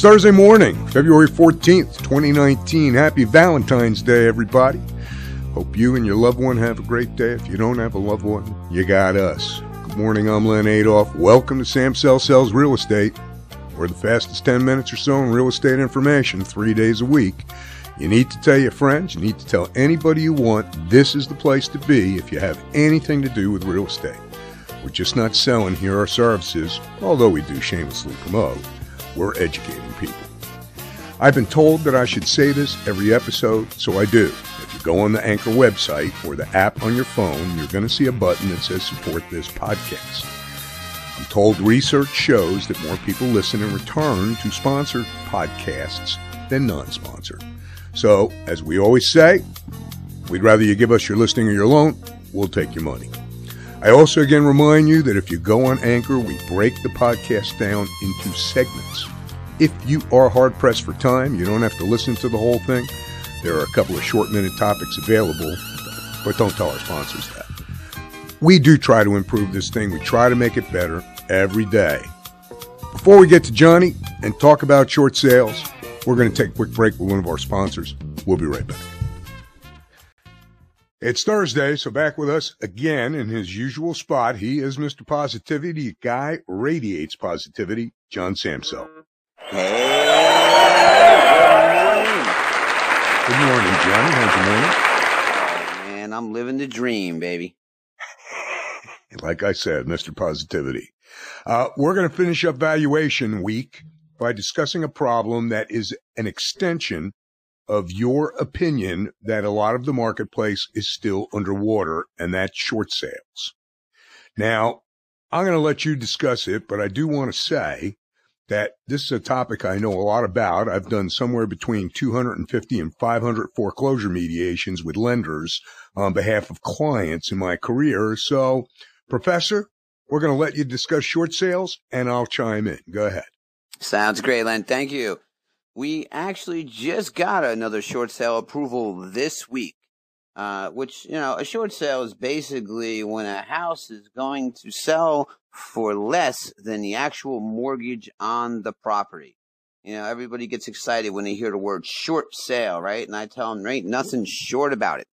It's Thursday morning, February 14th, 2019. Happy Valentine's Day, everybody. Hope you and your loved one have a great day. If you don't have a loved one, you got us. Good morning, I'm Len Adolf. Welcome to Samsel Sells Real Estate. We're the fastest 10 minutes or so in real estate information, three days a week. You need to tell your friends, you need to tell anybody you want, this is the place to be if you have anything to do with real estate. We're just not selling here our services, although we do shamelessly promote we're educating people. I've been told that I should say this every episode, so I do. If you go on the Anchor website or the app on your phone, you're going to see a button that says support this podcast. I'm told research shows that more people listen in return to sponsored podcasts than non sponsored. So, as we always say, we'd rather you give us your listing or your loan, we'll take your money. I also again remind you that if you go on Anchor, we break the podcast down into segments. If you are hard pressed for time, you don't have to listen to the whole thing. There are a couple of short minute topics available, but don't tell our sponsors that. We do try to improve this thing. We try to make it better every day. Before we get to Johnny and talk about short sales, we're going to take a quick break with one of our sponsors. We'll be right back. It's Thursday, so back with us again in his usual spot. He is Mr. Positivity. The Guy radiates positivity. John Samsel. Hey, good morning. Good morning, Johnny. How's your morning? Oh, man, I'm living the dream, baby. like I said, Mr. Positivity. Uh, we're going to finish up valuation week by discussing a problem that is an extension of your opinion that a lot of the marketplace is still underwater and that's short sales. Now, I'm going to let you discuss it, but I do want to say that this is a topic I know a lot about. I've done somewhere between 250 and 500 foreclosure mediations with lenders on behalf of clients in my career. So, Professor, we're going to let you discuss short sales and I'll chime in. Go ahead. Sounds great, Len. Thank you. We actually just got another short sale approval this week, uh, which, you know, a short sale is basically when a house is going to sell for less than the actual mortgage on the property. You know, everybody gets excited when they hear the word short sale, right? And I tell them, right, nothing short about it.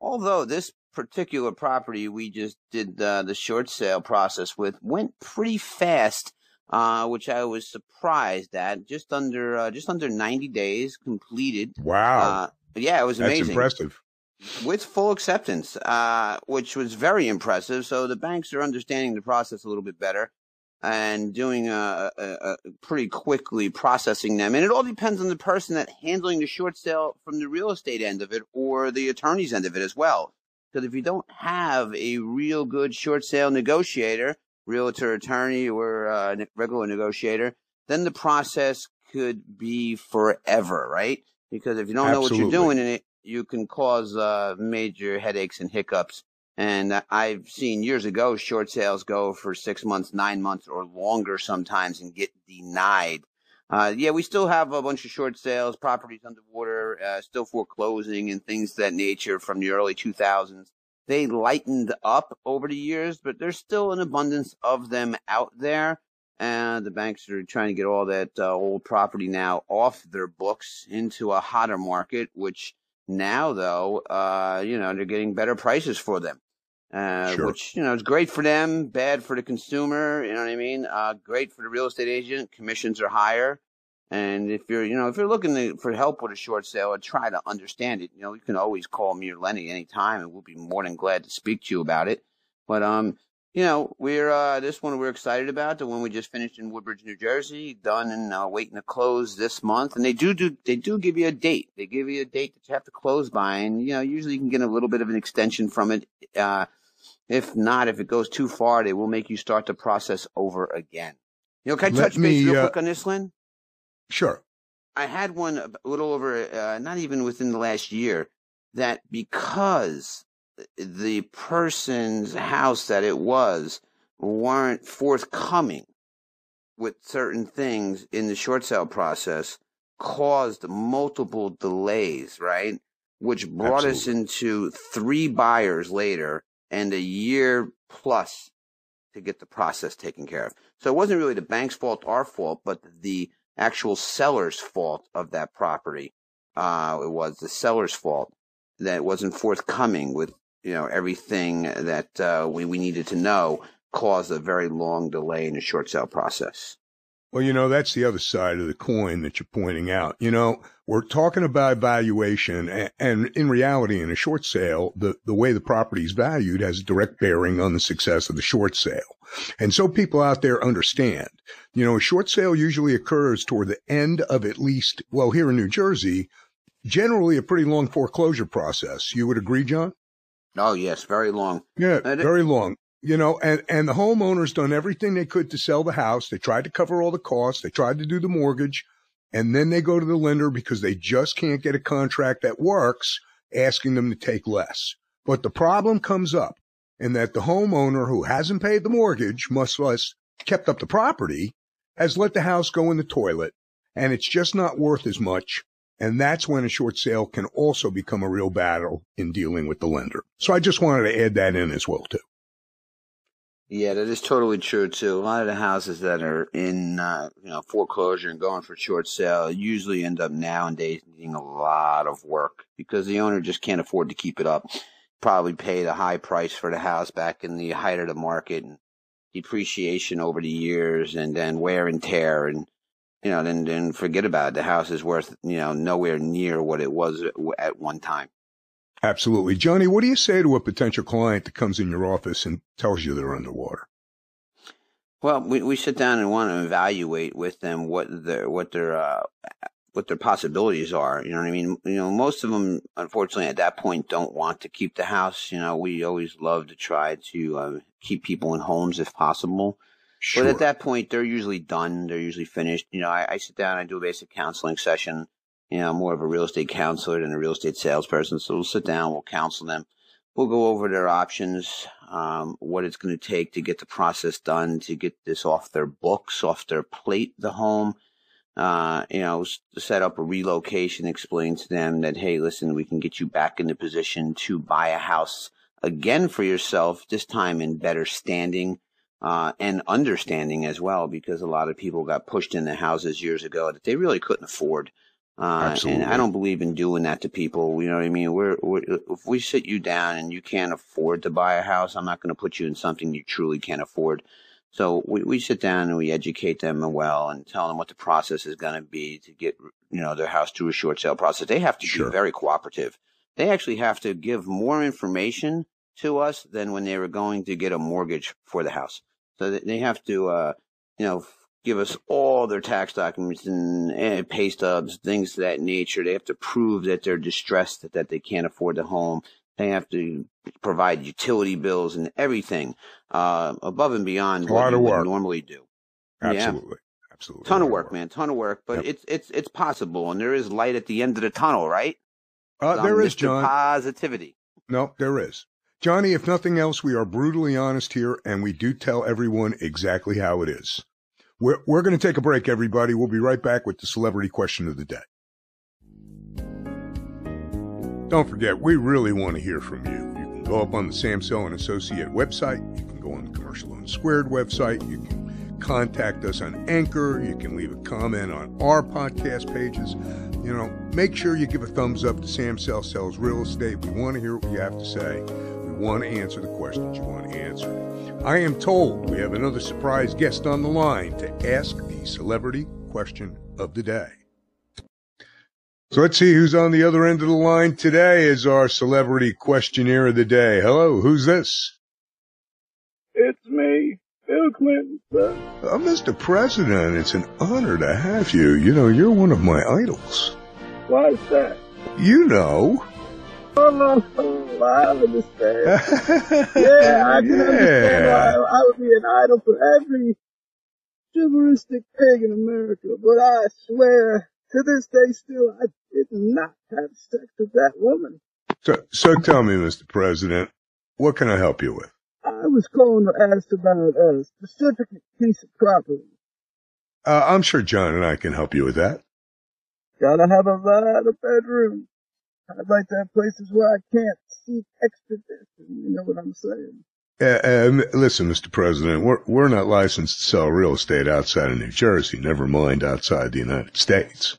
Although this particular property we just did uh, the short sale process with went pretty fast uh, which I was surprised at. Just under uh, just under 90 days completed. Wow. Uh, yeah, it was amazing. That's impressive. With full acceptance, uh, which was very impressive. So the banks are understanding the process a little bit better and doing a, a, a pretty quickly processing them. And it all depends on the person that handling the short sale from the real estate end of it or the attorney's end of it as well. Because if you don't have a real good short sale negotiator, realtor, attorney, or uh, regular negotiator, then the process could be forever, right? Because if you don't Absolutely. know what you're doing in it, you can cause uh, major headaches and hiccups. And I've seen years ago short sales go for six months, nine months, or longer sometimes and get denied. Uh, yeah, we still have a bunch of short sales, properties underwater, uh, still foreclosing and things of that nature from the early 2000s they lightened up over the years, but there's still an abundance of them out there. And the banks are trying to get all that uh, old property now off their books into a hotter market, which now, though, uh, you know, they're getting better prices for them. Uh, sure. which, you know, is great for them, bad for the consumer. You know what I mean? Uh, great for the real estate agent. Commissions are higher. And if you're, you know, if you're looking to, for help with a short sale or try to understand it, you know, you can always call me or Lenny anytime and we'll be more than glad to speak to you about it. But, um, you know, we're, uh, this one we're excited about, the one we just finished in Woodbridge, New Jersey, done and, uh, waiting to close this month. And they do, do, they do give you a date. They give you a date that you have to close by. And, you know, usually you can get a little bit of an extension from it. Uh, if not, if it goes too far, they will make you start the process over again. You know, can I Let touch base me, real uh, quick on this, Len? Sure. I had one a little over, uh, not even within the last year, that because the person's house that it was weren't forthcoming with certain things in the short sale process caused multiple delays, right? Which brought us into three buyers later and a year plus to get the process taken care of. So it wasn't really the bank's fault, our fault, but the actual seller's fault of that property. Uh, it was the seller's fault that it wasn't forthcoming with you know everything that uh, we we needed to know caused a very long delay in the short sale process. Well, you know, that's the other side of the coin that you're pointing out. You know, we're talking about valuation, and, and, in reality, in a short sale, the, the way the property is valued has a direct bearing on the success of the short sale. And so people out there understand, you know, a short sale usually occurs toward the end of at least, well, here in New Jersey, generally a pretty long foreclosure process. You would agree, John? Oh, yes, very long. Yeah, very long you know, and, and the homeowner's done everything they could to sell the house. They tried to cover all the costs. They tried to do the mortgage and then they go to the lender because they just can't get a contract that works asking them to take less. But the problem comes up in that the homeowner who hasn't paid the mortgage, much less kept up the property, has let the house go in the toilet and it's just not worth as much. And that's when a short sale can also become a real battle in dealing with the lender. So I just wanted to add that in as well too. Yeah, that is totally true too. A lot of the houses that are in uh, you know foreclosure and going for short sale usually end up nowadays needing a lot of work because the owner just can't afford to keep it up. Probably paid a high price for the house back in the height of the market and depreciation over the years and then wear and tear and you know then then forget about it. The house is worth you know nowhere near what it was at one time. Absolutely. Johnny, what do you say to a potential client that comes in your office and tells you they're underwater? Well, we, we sit down and want to evaluate with them what their what their uh, what their possibilities are. You know what I mean? You know, most of them, unfortunately, at that point, don't want to keep the house. You know, we always love to try to uh, keep people in homes if possible. Sure. But at that point, they're usually done. They're usually finished. You know, I, I sit down, I do a basic counseling session you know, more of a real estate counselor than a real estate salesperson. So we'll sit down, we'll counsel them. We'll go over their options, um, what it's going to take to get the process done, to get this off their books, off their plate, the home. Uh, you know, set up a relocation, explain to them that, hey, listen, we can get you back in the position to buy a house again for yourself, this time in better standing, uh, and understanding as well, because a lot of people got pushed into houses years ago that they really couldn't afford. Uh, and I don't believe in doing that to people. You know what I mean? We're, we're, if we sit you down and you can't afford to buy a house, I'm not going to put you in something you truly can't afford. So we, we sit down and we educate them well and tell them what the process is going to be to get, you know, their house through a short sale process. They have to sure. be very cooperative. They actually have to give more information to us than when they were going to get a mortgage for the house. So they have to, uh, you know, give us all their tax documents and, and, pay stubs, things of that nature. They have to prove that they're distressed, that, that they can't afford the home. They have to provide utility bills and everything uh, above and beyond a what you would normally do. Absolutely. Yeah. Absolutely. Ton of work, man. Ton of work, but yep. it's it's it's possible, and there is light at the end of the tunnel, right? Uh, there is, John. Positivity. No, there is. Johnny, if nothing else, we are brutally honest here, and we do tell everyone exactly how it is. We're, we're going to take a break, everybody. We'll be right back with the celebrity question of the day. Don't forget, we really want to hear from you. You can go up on the Sam Samsel and Associate website. You can go on the Commercial Loan Squared website. You can contact us on Anchor. You can leave a comment on our podcast pages. You know, make sure you give a thumbs up to Sam Samsel Sells Real Estate. We want to hear what you have to say. Want to answer the questions you want to answer. I am told we have another surprise guest on the line to ask the celebrity question of the day. So let's see who's on the other end of the line today as our celebrity questionnaire of the day. Hello, who's this? It's me, Bill Clinton, sir. Uh, Mr. President, it's an honor to have you. You know, you're one of my idols. Why is that? You know. Oh, no, I understand. yeah, I can yeah. understand why I would be an idol for every chivalristic pig in America, but I swear to this day still I did not have sex with that woman. So, so tell me, Mr. President, what can I help you with? I was calling to ask about a specific piece of property. Uh, I'm sure John and I can help you with that. Gotta have a lot of bedrooms. I'd like to have places where I can't seek extradition. You know what I'm saying? Uh, listen, Mr. President, we're we're not licensed to sell real estate outside of New Jersey. Never mind outside the United States.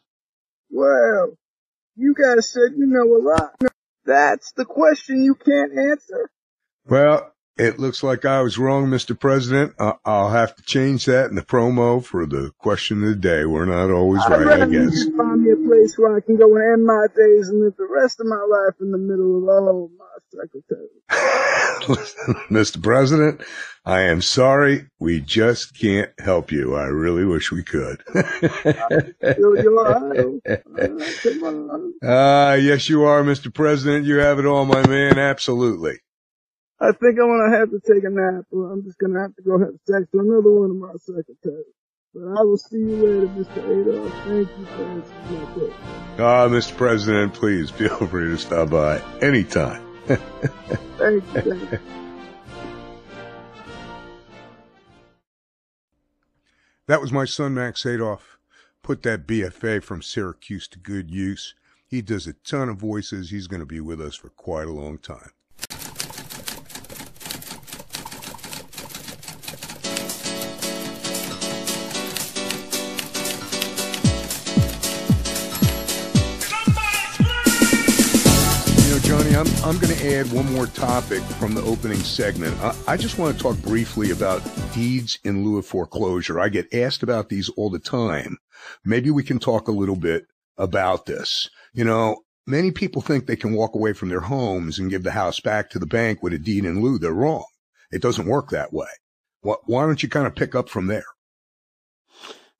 Well, you guys said you know a lot. That's the question you can't answer. Well, it looks like I was wrong, Mr. President. I'll have to change that in the promo for the question of the day. We're not always I'd right, I guess. you find me a place where I can go and end my days and live the rest of my life in the middle of all my secretaries. Mr. President, I am sorry. We just can't help you. I really wish we could. Still. Uh. Ah, yes, you are, Mr. President. You have it all, my man. Absolutely. I think I'm gonna have to take a nap, or I'm just gonna have to go have sex with another one of my secretaries. But I will see you later, Mr. Adolf. Thank you for answering my question. Ah, Mr. President, please feel free to stop by anytime. Thank you, thank you. That was my son, Max Adolf. Put that BFA from Syracuse to good use. He does a ton of voices. He's going to be with us for quite a long time. I'm, I'm going to add one more topic from the opening segment. I, I just want to talk briefly about deeds in lieu of foreclosure. I get asked about these all the time. Maybe we can talk a little bit about this. You know, many people think they can walk away from their homes and give the house back to the bank with a deed in lieu. They're wrong. It doesn't work that way. Why, why don't you kind of pick up from there?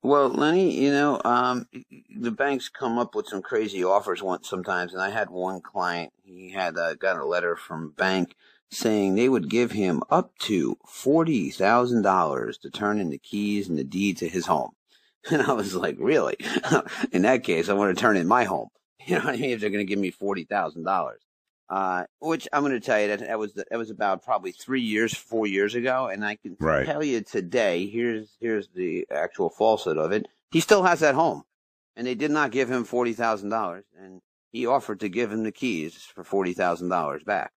Well, Lenny, you know, um, the banks come up with some crazy offers once sometimes, and I had one client. He had uh, got a letter from bank saying they would give him up to forty thousand dollars to turn in the keys and the deed to his home. And I was like, really? in that case, I want to turn in my home. You know what I mean? If they're going to give me forty thousand dollars, uh, which I'm going to tell you that that was that was about probably three years, four years ago, and I can Right. tell you today. Here's here's the actual falsehood of it. He still has that home, and they did not give him forty thousand dollars, and he offered to give him the keys for forty thousand dollars back.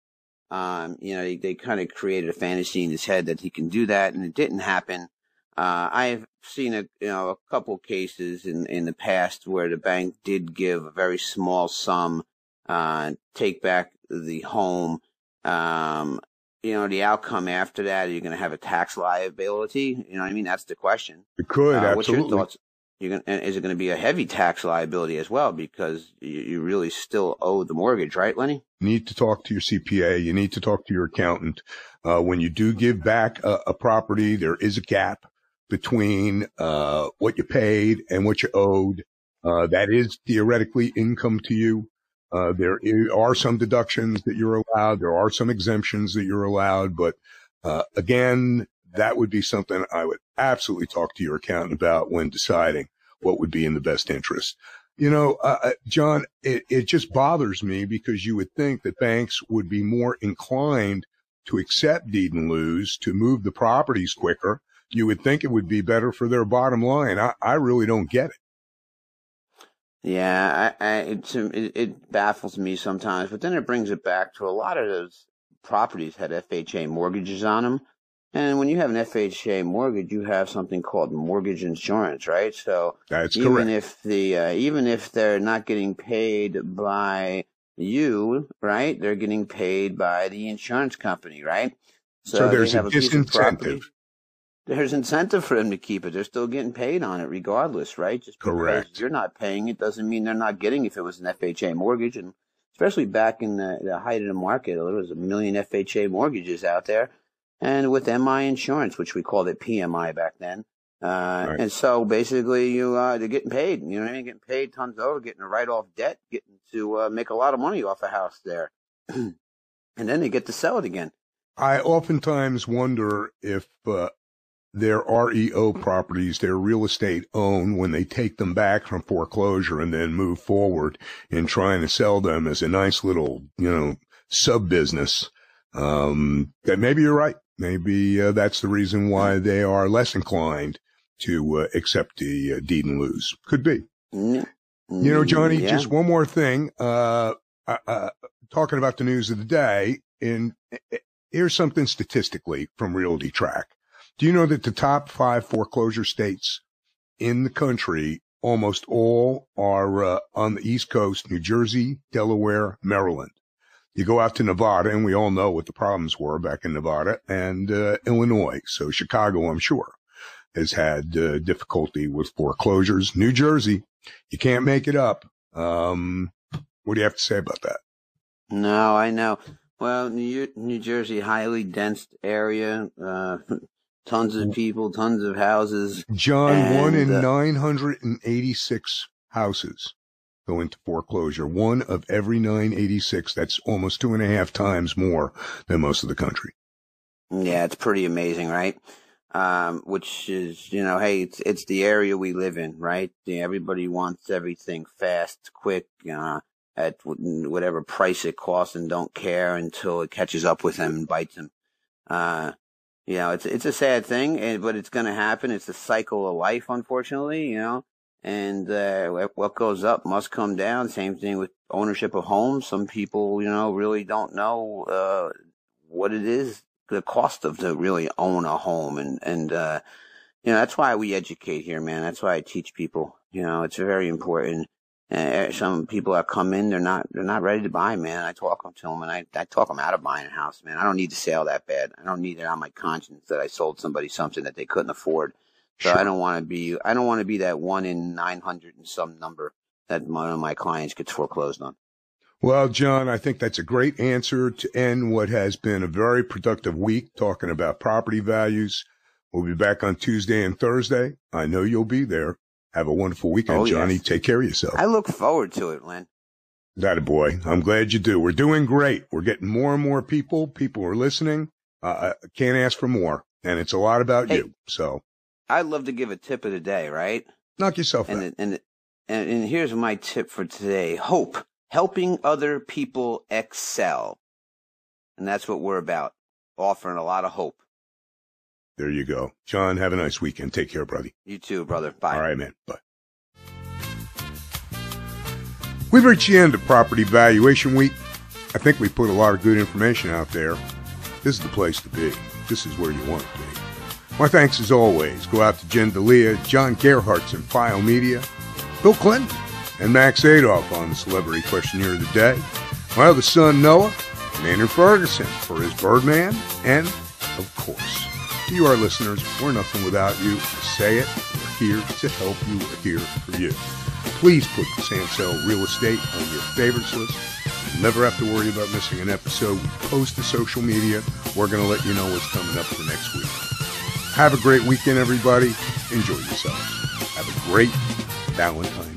Um, you know, they, they kind of created a fantasy in his head that he can do that, and it didn't happen. Uh, I've seen a you know a couple cases in in the past where the bank did give a very small sum, uh, take back the home. Um, you know, the outcome after that, are you're going to have a tax liability. You know what I mean? That's the question. It could, Uh, what's your absolutely. thoughts? You're going and is it going to be a heavy tax liability as well because you, you really still owe the mortgage, right, Lenny? You need to talk to your CPA. You need to talk to your accountant. Uh, when you do give back a, a property, there is a gap between uh, what you paid and what you owed. Uh, that is theoretically income to you. Uh, there are some deductions that you're allowed. There are some exemptions that you're allowed. But uh, again, that would be something I would absolutely talk to your accountant about when deciding what would be in the best interest. You know, uh, uh, John, it, it just bothers me because you would think that banks would be more inclined to accept deed in lieu to move the properties quicker. You would think it would be better for their bottom line. I, I really don't get it. Yeah, I, I, it's, it, it baffles me sometimes, but then it brings it back to a lot of those properties had FHA mortgages on them. And when you have an FHA mortgage, you have something called mortgage insurance, right? So That's even correct. if the uh, even if they're not getting paid by you, right? They're getting paid by the insurance company, right? So they there's a have piece of property. disincentive. There's incentive for them to keep it. They're still getting paid on it, regardless, right? Just Correct. you're not paying it doesn't mean they're not getting. If it was an FHA mortgage, and especially back in the, the height of the market, there was a million FHA mortgages out there, and with MI insurance, which we called it PMI back then. Uh, Right. and so basically you, uh, they're getting paid, you know what I mean? Getting paid tons over, getting a write off debt, getting to, uh, make a lot of money off a house there. and then they get to sell it again. I oftentimes wonder if uh, their REO properties, their real estate own, when they take them back from foreclosure and then move forward in trying to sell them as a nice little, you know, sub business. Um, that maybe you're right. Maybe uh, that's the reason why they are less inclined to uh, accept the uh, deed in lieu. Could be. Mm, You know, Johnny, yeah. just one more thing. Uh, uh, uh, talking about the news of the day in here's something statistically from RealtyTrac. Do you know that the top five foreclosure states in the country, almost all are uh, on the East Coast, New Jersey, Delaware, Maryland. You go out to Nevada, and we all know what the problems were back in Nevada and uh, Illinois. So Chicago, I'm sure, has had uh, difficulty with foreclosures. New Jersey, you can't make it up. Um, what do you have to say about that? No, I know. Well, New, New Jersey, highly dense area. Tons of people, tons of houses. John, and, one in uh, 986 houses go into foreclosure. One of every 986. That's almost two and a half times more than most of the country. Yeah, it's pretty amazing, right? Um, which is, you know, hey, it's, it's the area we live in, right? Everybody wants everything fast, quick, uh, at whatever price it costs and don't care until it catches up with them and bites them. Uh, you know, it's it's a sad thing, and, but it's going to happen. It's the cycle of life, unfortunately. You know, and uh, what goes up must come down. Same thing with ownership of homes. Some people, you know, really don't know uh, what it is, the cost of to really own a home, and and uh, you know that's why we educate here, man. That's why I teach people. You know, it's very important. Uh, some people that come in, they're not, they're not ready to buy, man. I talk them to them and I, I talk them out of buying a house, man. I don't need to sell that bad. I don't need it on my conscience that I sold somebody something that they couldn't afford. So sure. I don't want to be, I don't want to be that one in 900 and some number that one of my clients gets foreclosed on. Well, John, I think that's a great answer to end what has been a very productive week talking about property values. We'll be back on Tuesday and Thursday. I know you'll be there. Have a wonderful weekend, oh, Johnny. Yes. Take care of yourself. I look forward to it, Len. That a boy. I'm glad you do. We're doing great. We're getting more and more people. People are listening. Uh, I can't ask for more. And it's a lot about hey, you. So I'd love to give a tip of the day, right? Knock yourself and, out. And, and, and here's my tip for today. Hope. Helping other people excel. And that's what we're about. Offering a lot of hope. There you go. John, have a nice weekend. Take care, brother. You too, brother. Bye. All right, man. Bye. We've reached the end of Property Valuation Week. I think we put a lot of good information out there. This is the place to be. This is where you want to be. My thanks as always go out to Jen Delia, John Gerhartz and File Media, Bill Clinton, and Max Adolf on the Celebrity Questionnaire of the Day, my other son Noah, Maynard Ferguson for his Birdland, and, of course, you, our listeners, we're nothing without you. say it. We're here to help you. We're here for you. Please put Samsel Real Estate on your favorites list. You'll never have to worry about missing an episode. We post to social media. We're going to let you know what's coming up for next week. Have a great weekend, everybody. Enjoy yourselves. Have a great Valentine's